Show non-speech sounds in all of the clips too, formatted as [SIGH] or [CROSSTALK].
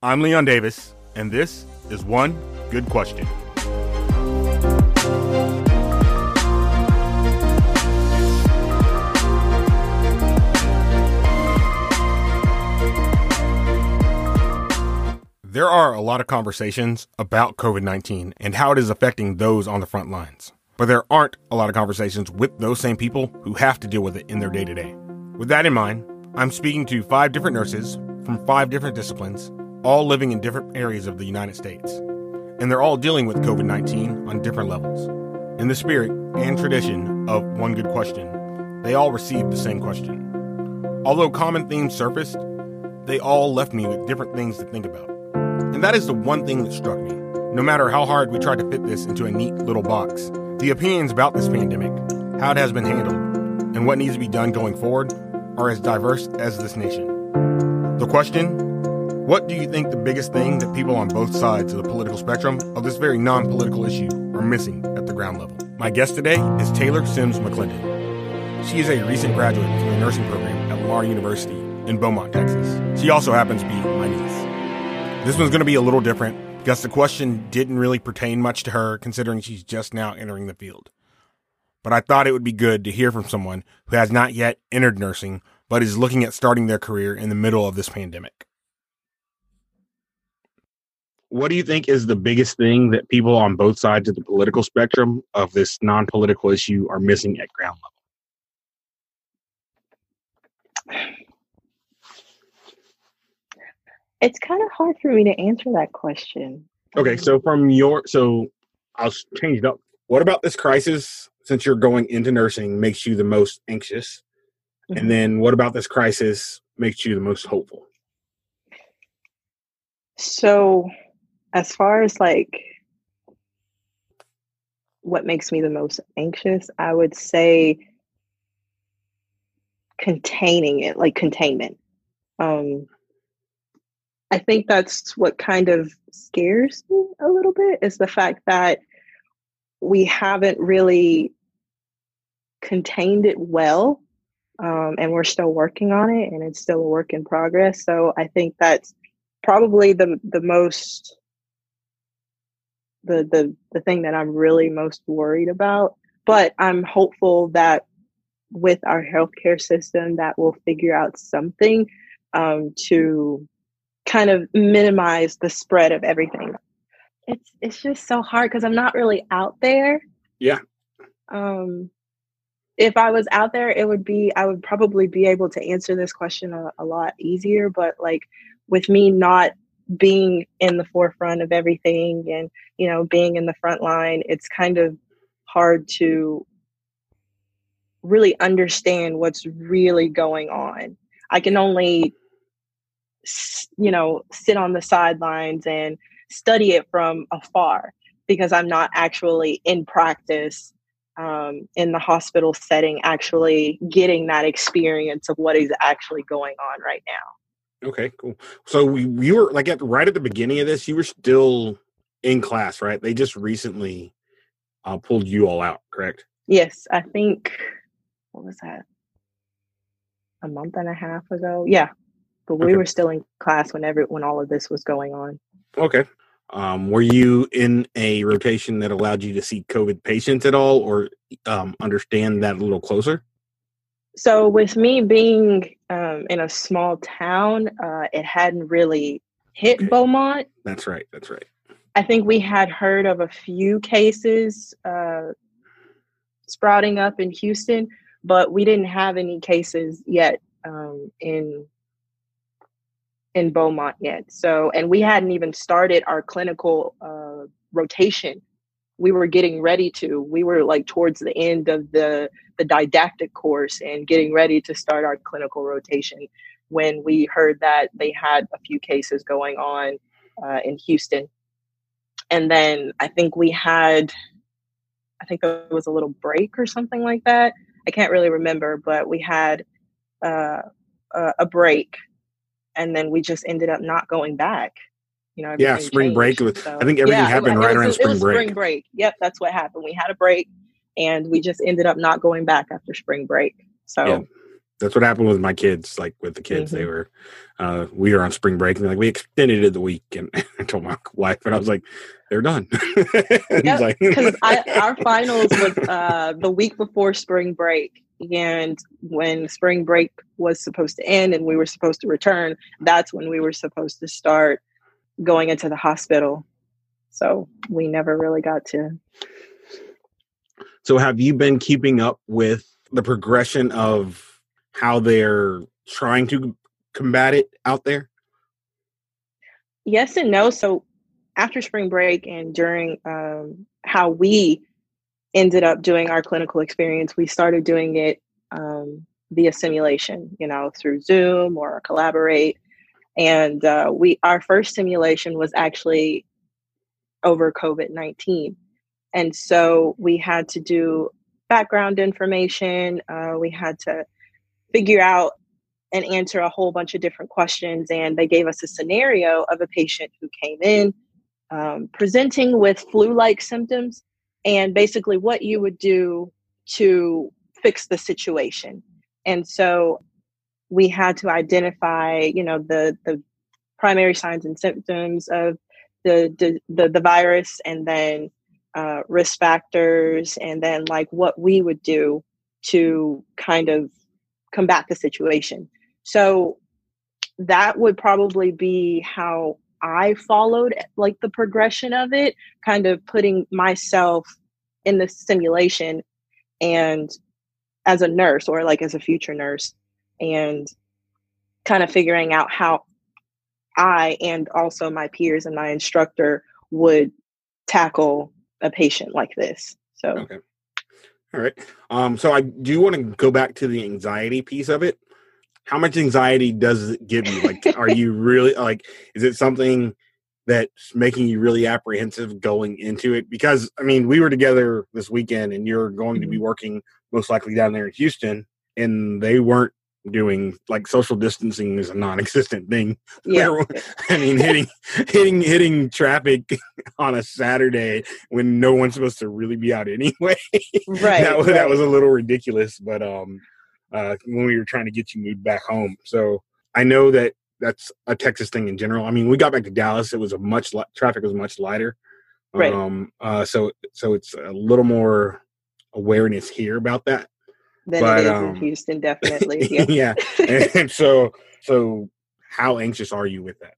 I'm Leon Davis, and this is One Good Question. There are a lot of conversations about COVID 19 and how it is affecting those on the front lines. But there aren't a lot of conversations with those same people who have to deal with it in their day to day. With that in mind, I'm speaking to five different nurses from five different disciplines, all living in different areas of the United States. And they're all dealing with COVID 19 on different levels. In the spirit and tradition of One Good Question, they all received the same question. Although common themes surfaced, they all left me with different things to think about. And that is the one thing that struck me. No matter how hard we tried to fit this into a neat little box, the opinions about this pandemic, how it has been handled, and what needs to be done going forward are as diverse as this nation. The question What do you think the biggest thing that people on both sides of the political spectrum of this very non political issue are missing at the ground level? My guest today is Taylor Sims McClendon. She is a recent graduate from the nursing program at Lamar University in Beaumont, Texas. She also happens to be my niece. This one's going to be a little different because the question didn't really pertain much to her considering she's just now entering the field. But I thought it would be good to hear from someone who has not yet entered nursing but is looking at starting their career in the middle of this pandemic. What do you think is the biggest thing that people on both sides of the political spectrum of this non political issue are missing at ground level? It's kind of hard for me to answer that question. Okay, so from your so I'll change it up. What about this crisis since you're going into nursing makes you the most anxious? Mm-hmm. And then what about this crisis makes you the most hopeful? So, as far as like what makes me the most anxious, I would say containing it, like containment. Um, I think that's what kind of scares me a little bit is the fact that we haven't really contained it well. Um, and we're still working on it and it's still a work in progress. So I think that's probably the the most the the the thing that I'm really most worried about. But I'm hopeful that with our healthcare system that we'll figure out something um, to kind of minimize the spread of everything. It's it's just so hard because I'm not really out there. Yeah. Um if I was out there, it would be I would probably be able to answer this question a, a lot easier. But like with me not being in the forefront of everything and you know being in the front line, it's kind of hard to really understand what's really going on. I can only you know, sit on the sidelines and study it from afar because I'm not actually in practice um, in the hospital setting, actually getting that experience of what is actually going on right now. Okay, cool. So you were like at right at the beginning of this, you were still in class, right? They just recently uh, pulled you all out, correct? Yes, I think what was that? A month and a half ago. Yeah, but we okay. were still in class whenever when all of this was going on. Okay. Um, were you in a rotation that allowed you to see COVID patients at all, or um, understand that a little closer? So, with me being um, in a small town, uh, it hadn't really hit okay. Beaumont. That's right. That's right. I think we had heard of a few cases uh, sprouting up in Houston, but we didn't have any cases yet um, in in Beaumont yet. So, and we hadn't even started our clinical uh, rotation. We were getting ready to. We were like towards the end of the the didactic course and getting ready to start our clinical rotation when we heard that they had a few cases going on uh, in Houston. And then I think we had, I think there was a little break or something like that. I can't really remember, but we had uh, a break and then we just ended up not going back. You know, yeah, spring break. Was, so, I think everything yeah, happened right was, around spring break. Spring break. Yep, that's what happened. We had a break, and we just ended up not going back after spring break. So, yeah. that's what happened with my kids. Like with the kids, mm-hmm. they were uh, we were on spring break and like we extended it the week, and [LAUGHS] I told my wife, and I was like, they're done. [LAUGHS] yeah, like, because our [LAUGHS] finals was uh, the week before spring break, and when spring break was supposed to end and we were supposed to return, that's when we were supposed to start going into the hospital. So we never really got to. So have you been keeping up with the progression of how they're trying to combat it out there? Yes and no. So after spring break and during um, how we ended up doing our clinical experience, we started doing it um, via simulation, you know, through Zoom or Collaborate. And uh, we our first simulation was actually over COVID nineteen, and so we had to do background information. Uh, we had to figure out and answer a whole bunch of different questions. And they gave us a scenario of a patient who came in um, presenting with flu like symptoms and basically what you would do to fix the situation. And so we had to identify, you know, the, the primary signs and symptoms of the, the, the, virus and then uh, risk factors and then like what we would do to kind of combat the situation. So that would probably be how I followed like the progression of it, kind of putting myself in the simulation and as a nurse or like as a future nurse and kind of figuring out how I and also my peers and my instructor would tackle a patient like this. So okay. All right. Um, so I do want to go back to the anxiety piece of it how much anxiety does it give you? Like, are [LAUGHS] you really like, is it something that's making you really apprehensive going into it? Because I mean, we were together this weekend and you're going to be mm-hmm. working most likely down there in Houston and they weren't doing like social distancing is a non-existent thing. [LAUGHS] Yeah. I mean, hitting, hitting, hitting traffic [LAUGHS] on a Saturday when no one's supposed to really be out anyway. [LAUGHS] Right. that was, right. that was a little ridiculous, but, um, uh, when we were trying to get you moved back home. So I know that that's a Texas thing in general. I mean, we got back to Dallas; it was a much li- traffic was much lighter. Right. Um, uh, so so it's a little more awareness here about that than but, it is um, in Houston, [LAUGHS] definitely. Yeah. yeah. [LAUGHS] and so so how anxious are you with that?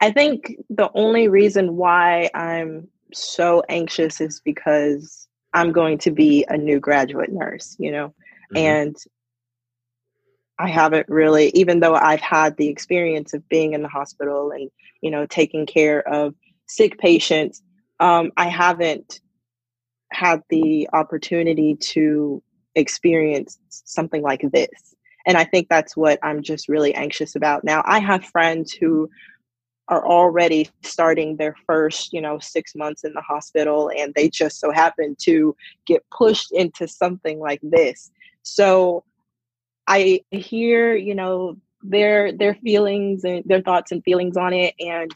I think the only reason why I'm so anxious is because I'm going to be a new graduate nurse, you know. Mm-hmm. And I haven't really, even though I've had the experience of being in the hospital and, you know, taking care of sick patients, um, I haven't had the opportunity to experience something like this. And I think that's what I'm just really anxious about. Now, I have friends who are already starting their first, you know, six months in the hospital and they just so happen to get pushed into something like this. So I hear, you know, their their feelings and their thoughts and feelings on it and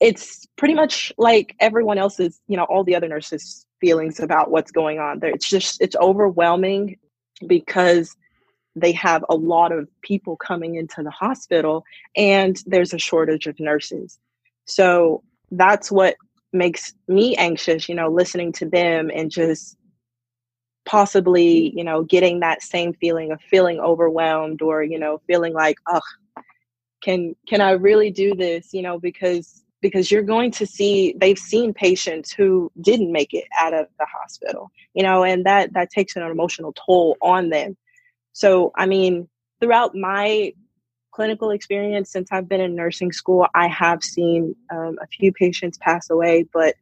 it's pretty much like everyone else's, you know, all the other nurses' feelings about what's going on there. It's just it's overwhelming because they have a lot of people coming into the hospital and there's a shortage of nurses. So that's what makes me anxious, you know, listening to them and just possibly you know getting that same feeling of feeling overwhelmed or you know feeling like oh can can i really do this you know because because you're going to see they've seen patients who didn't make it out of the hospital you know and that that takes an emotional toll on them so i mean throughout my clinical experience since i've been in nursing school i have seen um, a few patients pass away but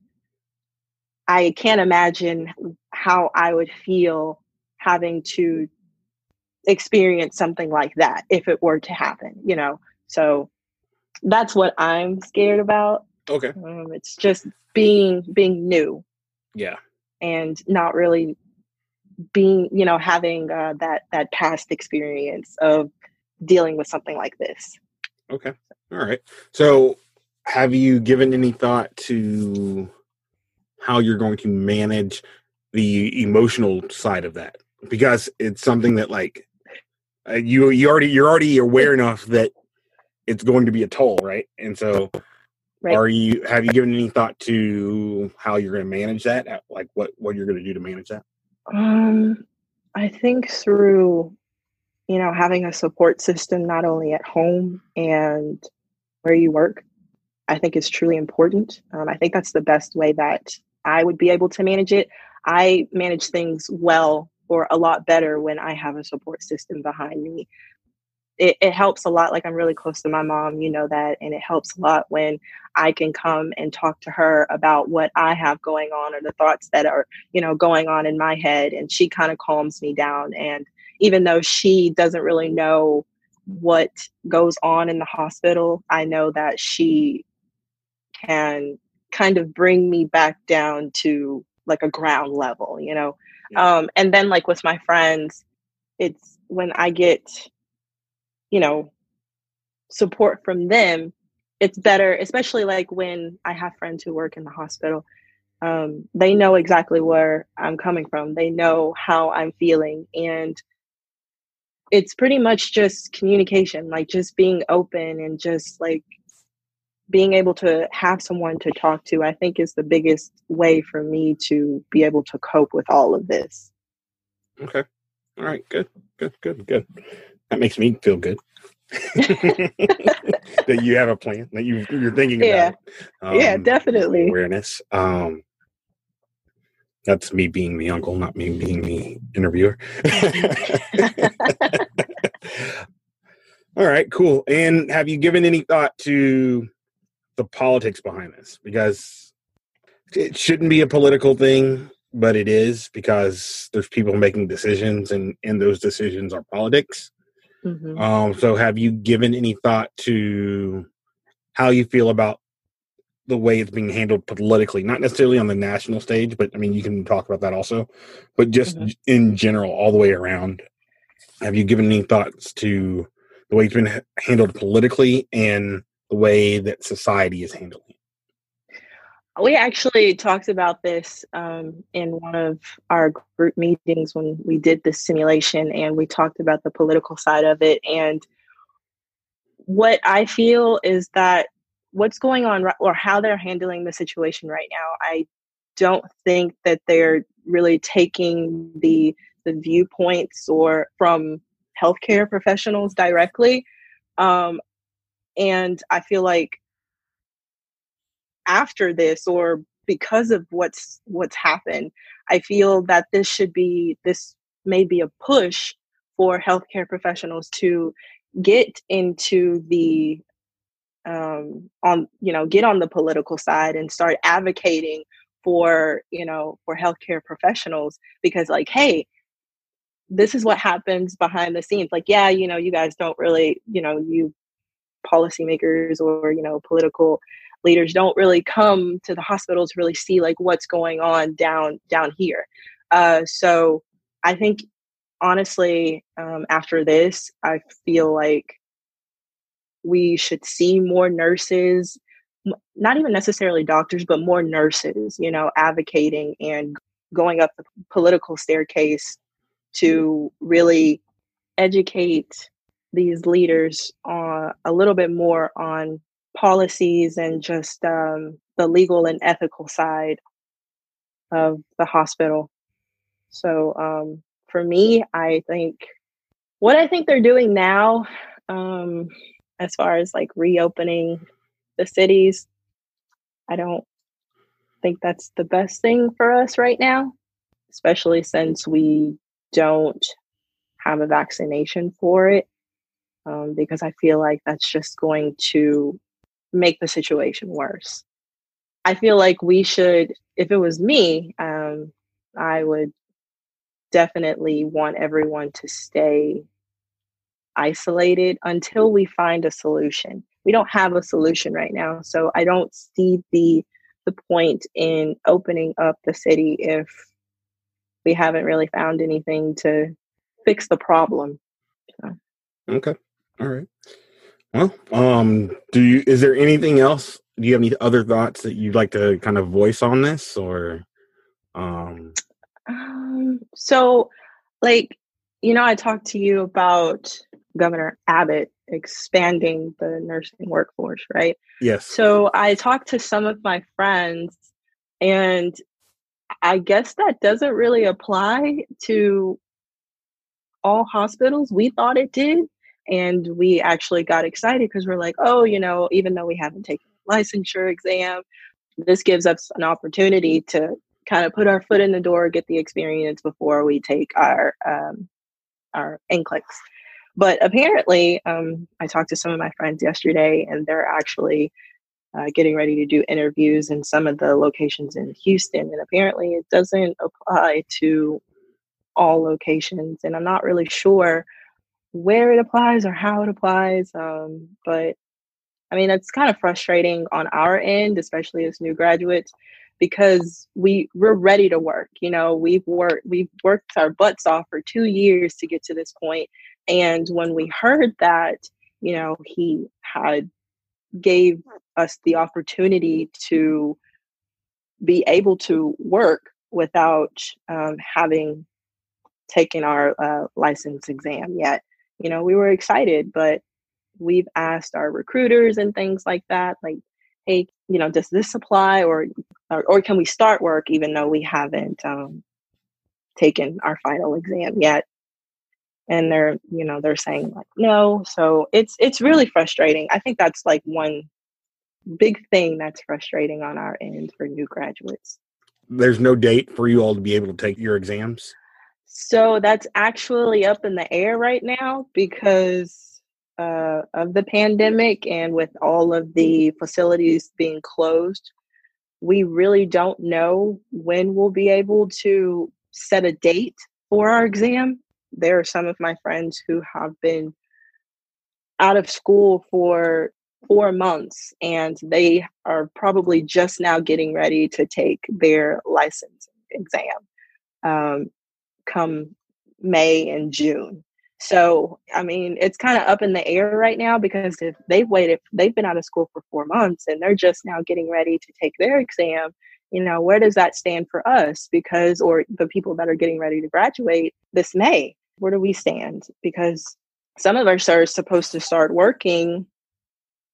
I can't imagine how I would feel having to experience something like that if it were to happen, you know. So that's what I'm scared about. Okay. Um, it's just being being new. Yeah. And not really being, you know, having uh, that that past experience of dealing with something like this. Okay. All right. So, have you given any thought to how you're going to manage the emotional side of that because it's something that like uh, you you already you're already aware enough that it's going to be a toll, right? And so, right. are you have you given any thought to how you're going to manage that? Like what what you're going to do to manage that? Um, I think through you know having a support system not only at home and where you work, I think is truly important. Um, I think that's the best way that I would be able to manage it. I manage things well or a lot better when I have a support system behind me. It, it, helps a lot. Like I'm really close to my mom, you know that, and it helps a lot when I can come and talk to her about what I have going on or the thoughts that are, you know, going on in my head, and she kind of calms me down. And even though she doesn't really know what goes on in the hospital, I know that she can kind of bring me back down to like a ground level, you know. Yeah. Um, and then like with my friends, it's when I get, you know, support from them, it's better, especially like when I have friends who work in the hospital. Um, they know exactly where I'm coming from. They know how I'm feeling. And it's pretty much just communication, like just being open and just like being able to have someone to talk to, I think, is the biggest way for me to be able to cope with all of this. Okay. All right. Good. Good. Good. Good. That makes me feel good. [LAUGHS] that you have a plan that you you're thinking yeah. about. Um, yeah, definitely awareness. Um, that's me being the uncle, not me being the interviewer. [LAUGHS] All right, cool. And have you given any thought to the politics behind this because it shouldn't be a political thing, but it is because there's people making decisions, and and those decisions are politics. Mm-hmm. Um, so, have you given any thought to how you feel about the way it's being handled politically, not necessarily on the national stage, but I mean, you can talk about that also, but just mm-hmm. in general, all the way around. Have you given any thoughts to the way it's been handled politically and the way that society is handling it? We actually talked about this um, in one of our group meetings when we did this simulation, and we talked about the political side of it. And what I feel is that what's going on or how they're handling the situation right now, I don't think that they're really taking the the viewpoints or from healthcare professionals directly. Um, and I feel like after this or because of what's what's happened, I feel that this should be this may be a push for healthcare professionals to get into the um, on you know get on the political side and start advocating for you know for healthcare professionals because like hey this is what happens behind the scenes. Like yeah you know you guys don't really you know you policymakers or you know political leaders don't really come to the hospitals to really see like what's going on down down here. Uh, so i think honestly um, after this i feel like we should see more nurses not even necessarily doctors but more nurses you know advocating and going up the political staircase to really educate these leaders uh, a little bit more on policies and just um, the legal and ethical side of the hospital. So um, for me, I think what I think they're doing now, um, as far as like reopening the cities, I don't think that's the best thing for us right now, especially since we don't have a vaccination for it um, because I feel like that's just going to make the situation worse. I feel like we should, if it was me, um, I would definitely want everyone to stay isolated until we find a solution. We don't have a solution right now, so I don't see the the point in opening up the city if we haven't really found anything to fix the problem. So. Okay. All right. Well, um, do you is there anything else? Do you have any other thoughts that you'd like to kind of voice on this or um, um so like you know, I talked to you about Governor Abbott expanding the nursing workforce, right? Yes. So I talked to some of my friends, and I guess that doesn't really apply to all hospitals. We thought it did. And we actually got excited because we're like, oh, you know, even though we haven't taken a licensure exam, this gives us an opportunity to kind of put our foot in the door, get the experience before we take our um, our NCLEX. But apparently, um, I talked to some of my friends yesterday, and they're actually uh, getting ready to do interviews in some of the locations in Houston. And apparently, it doesn't apply to all locations. And I'm not really sure where it applies or how it applies. Um, but I mean, it's kind of frustrating on our end, especially as new graduates, because we we're ready to work. You know, we've worked we've worked our butts off for two years to get to this. And when we heard that, you know, he had gave us the opportunity to be able to work without um, having taken our uh, license exam yet you know, we were excited, but we've asked our recruiters and things like that, like, hey, you know, does this apply or or, or can we start work even though we haven't um, taken our final exam yet? And they're, you know, they're saying like no. So it's it's really frustrating. I think that's like one big thing that's frustrating on our end for new graduates. There's no date for you all to be able to take your exams. So that's actually up in the air right now because uh, of the pandemic and with all of the facilities being closed. We really don't know when we'll be able to set a date for our exam. There are some of my friends who have been out of school for four months and they are probably just now getting ready to take their license exam. Um, come May and June. So, I mean, it's kind of up in the air right now because if they've waited, they've been out of school for four months and they're just now getting ready to take their exam, you know, where does that stand for us? Because, or the people that are getting ready to graduate this May, where do we stand? Because some of us are supposed to start working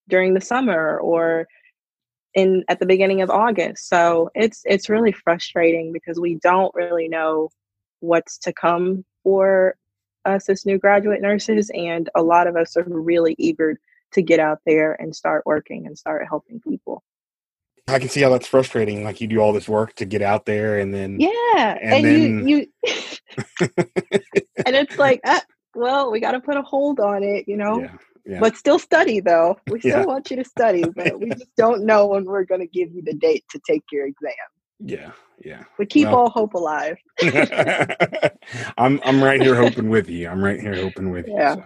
during the summer or in at the beginning of August. So it's it's really frustrating because we don't really know what's to come for us as new graduate nurses. And a lot of us are really eager to get out there and start working and start helping people. I can see how that's frustrating. Like you do all this work to get out there, and then yeah, and, and then... you, you [LAUGHS] and it's like, uh, well, we got to put a hold on it, you know. Yeah, yeah. But still study though. We [LAUGHS] still yeah. want you to study, but we just don't know when we're going to give you the date to take your exam. Yeah, yeah. We keep well, all hope alive. [LAUGHS] [LAUGHS] I'm I'm right here hoping with you. I'm right here hoping with you. Yeah. So.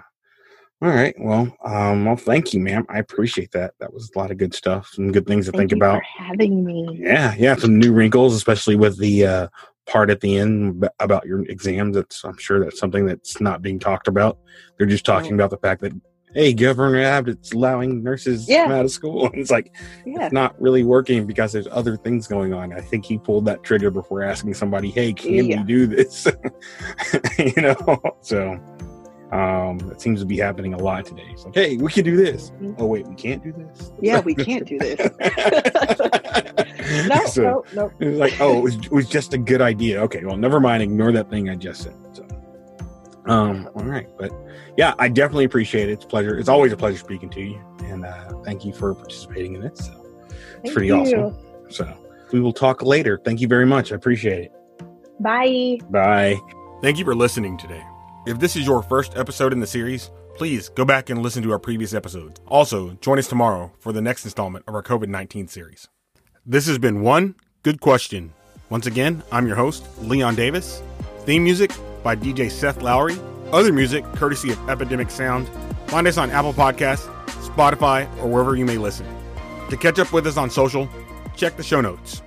All right. Well, um, well, thank you, ma'am. I appreciate that. That was a lot of good stuff. Some good things to thank think about. having me. Yeah, yeah. Some new wrinkles, especially with the uh, part at the end about your exams. That's I'm sure that's something that's not being talked about. They're just talking about the fact that hey, Governor Abbott's allowing nurses yeah. out of school. [LAUGHS] And it's like, yeah. it's not really working because there's other things going on. I think he pulled that trigger before asking somebody, hey, can yeah. we do this? [LAUGHS] you know, [LAUGHS] so um, it seems to be happening a lot today. It's like, hey, we can do this. Mm-hmm. Oh, wait, we can't do this? Yeah, we can't do this. no, so, no, no. It was like, oh, it was, it was just a good idea. Okay, well, never mind. Ignore that thing I just said. So, um, all right, but yeah, I definitely appreciate it. It's pleasure. It's always a pleasure speaking to you, and uh, thank you for participating in it. So it's thank pretty you. awesome. So we will talk later. Thank you very much. I appreciate it. Bye. Bye. Thank you for listening today. If this is your first episode in the series, please go back and listen to our previous episodes. Also, join us tomorrow for the next installment of our COVID 19 series. This has been One Good Question. Once again, I'm your host, Leon Davis. Theme music by DJ Seth Lowry other music, courtesy of Epidemic Sound. Find us on Apple Podcasts, Spotify, or wherever you may listen. To catch up with us on social, check the show notes.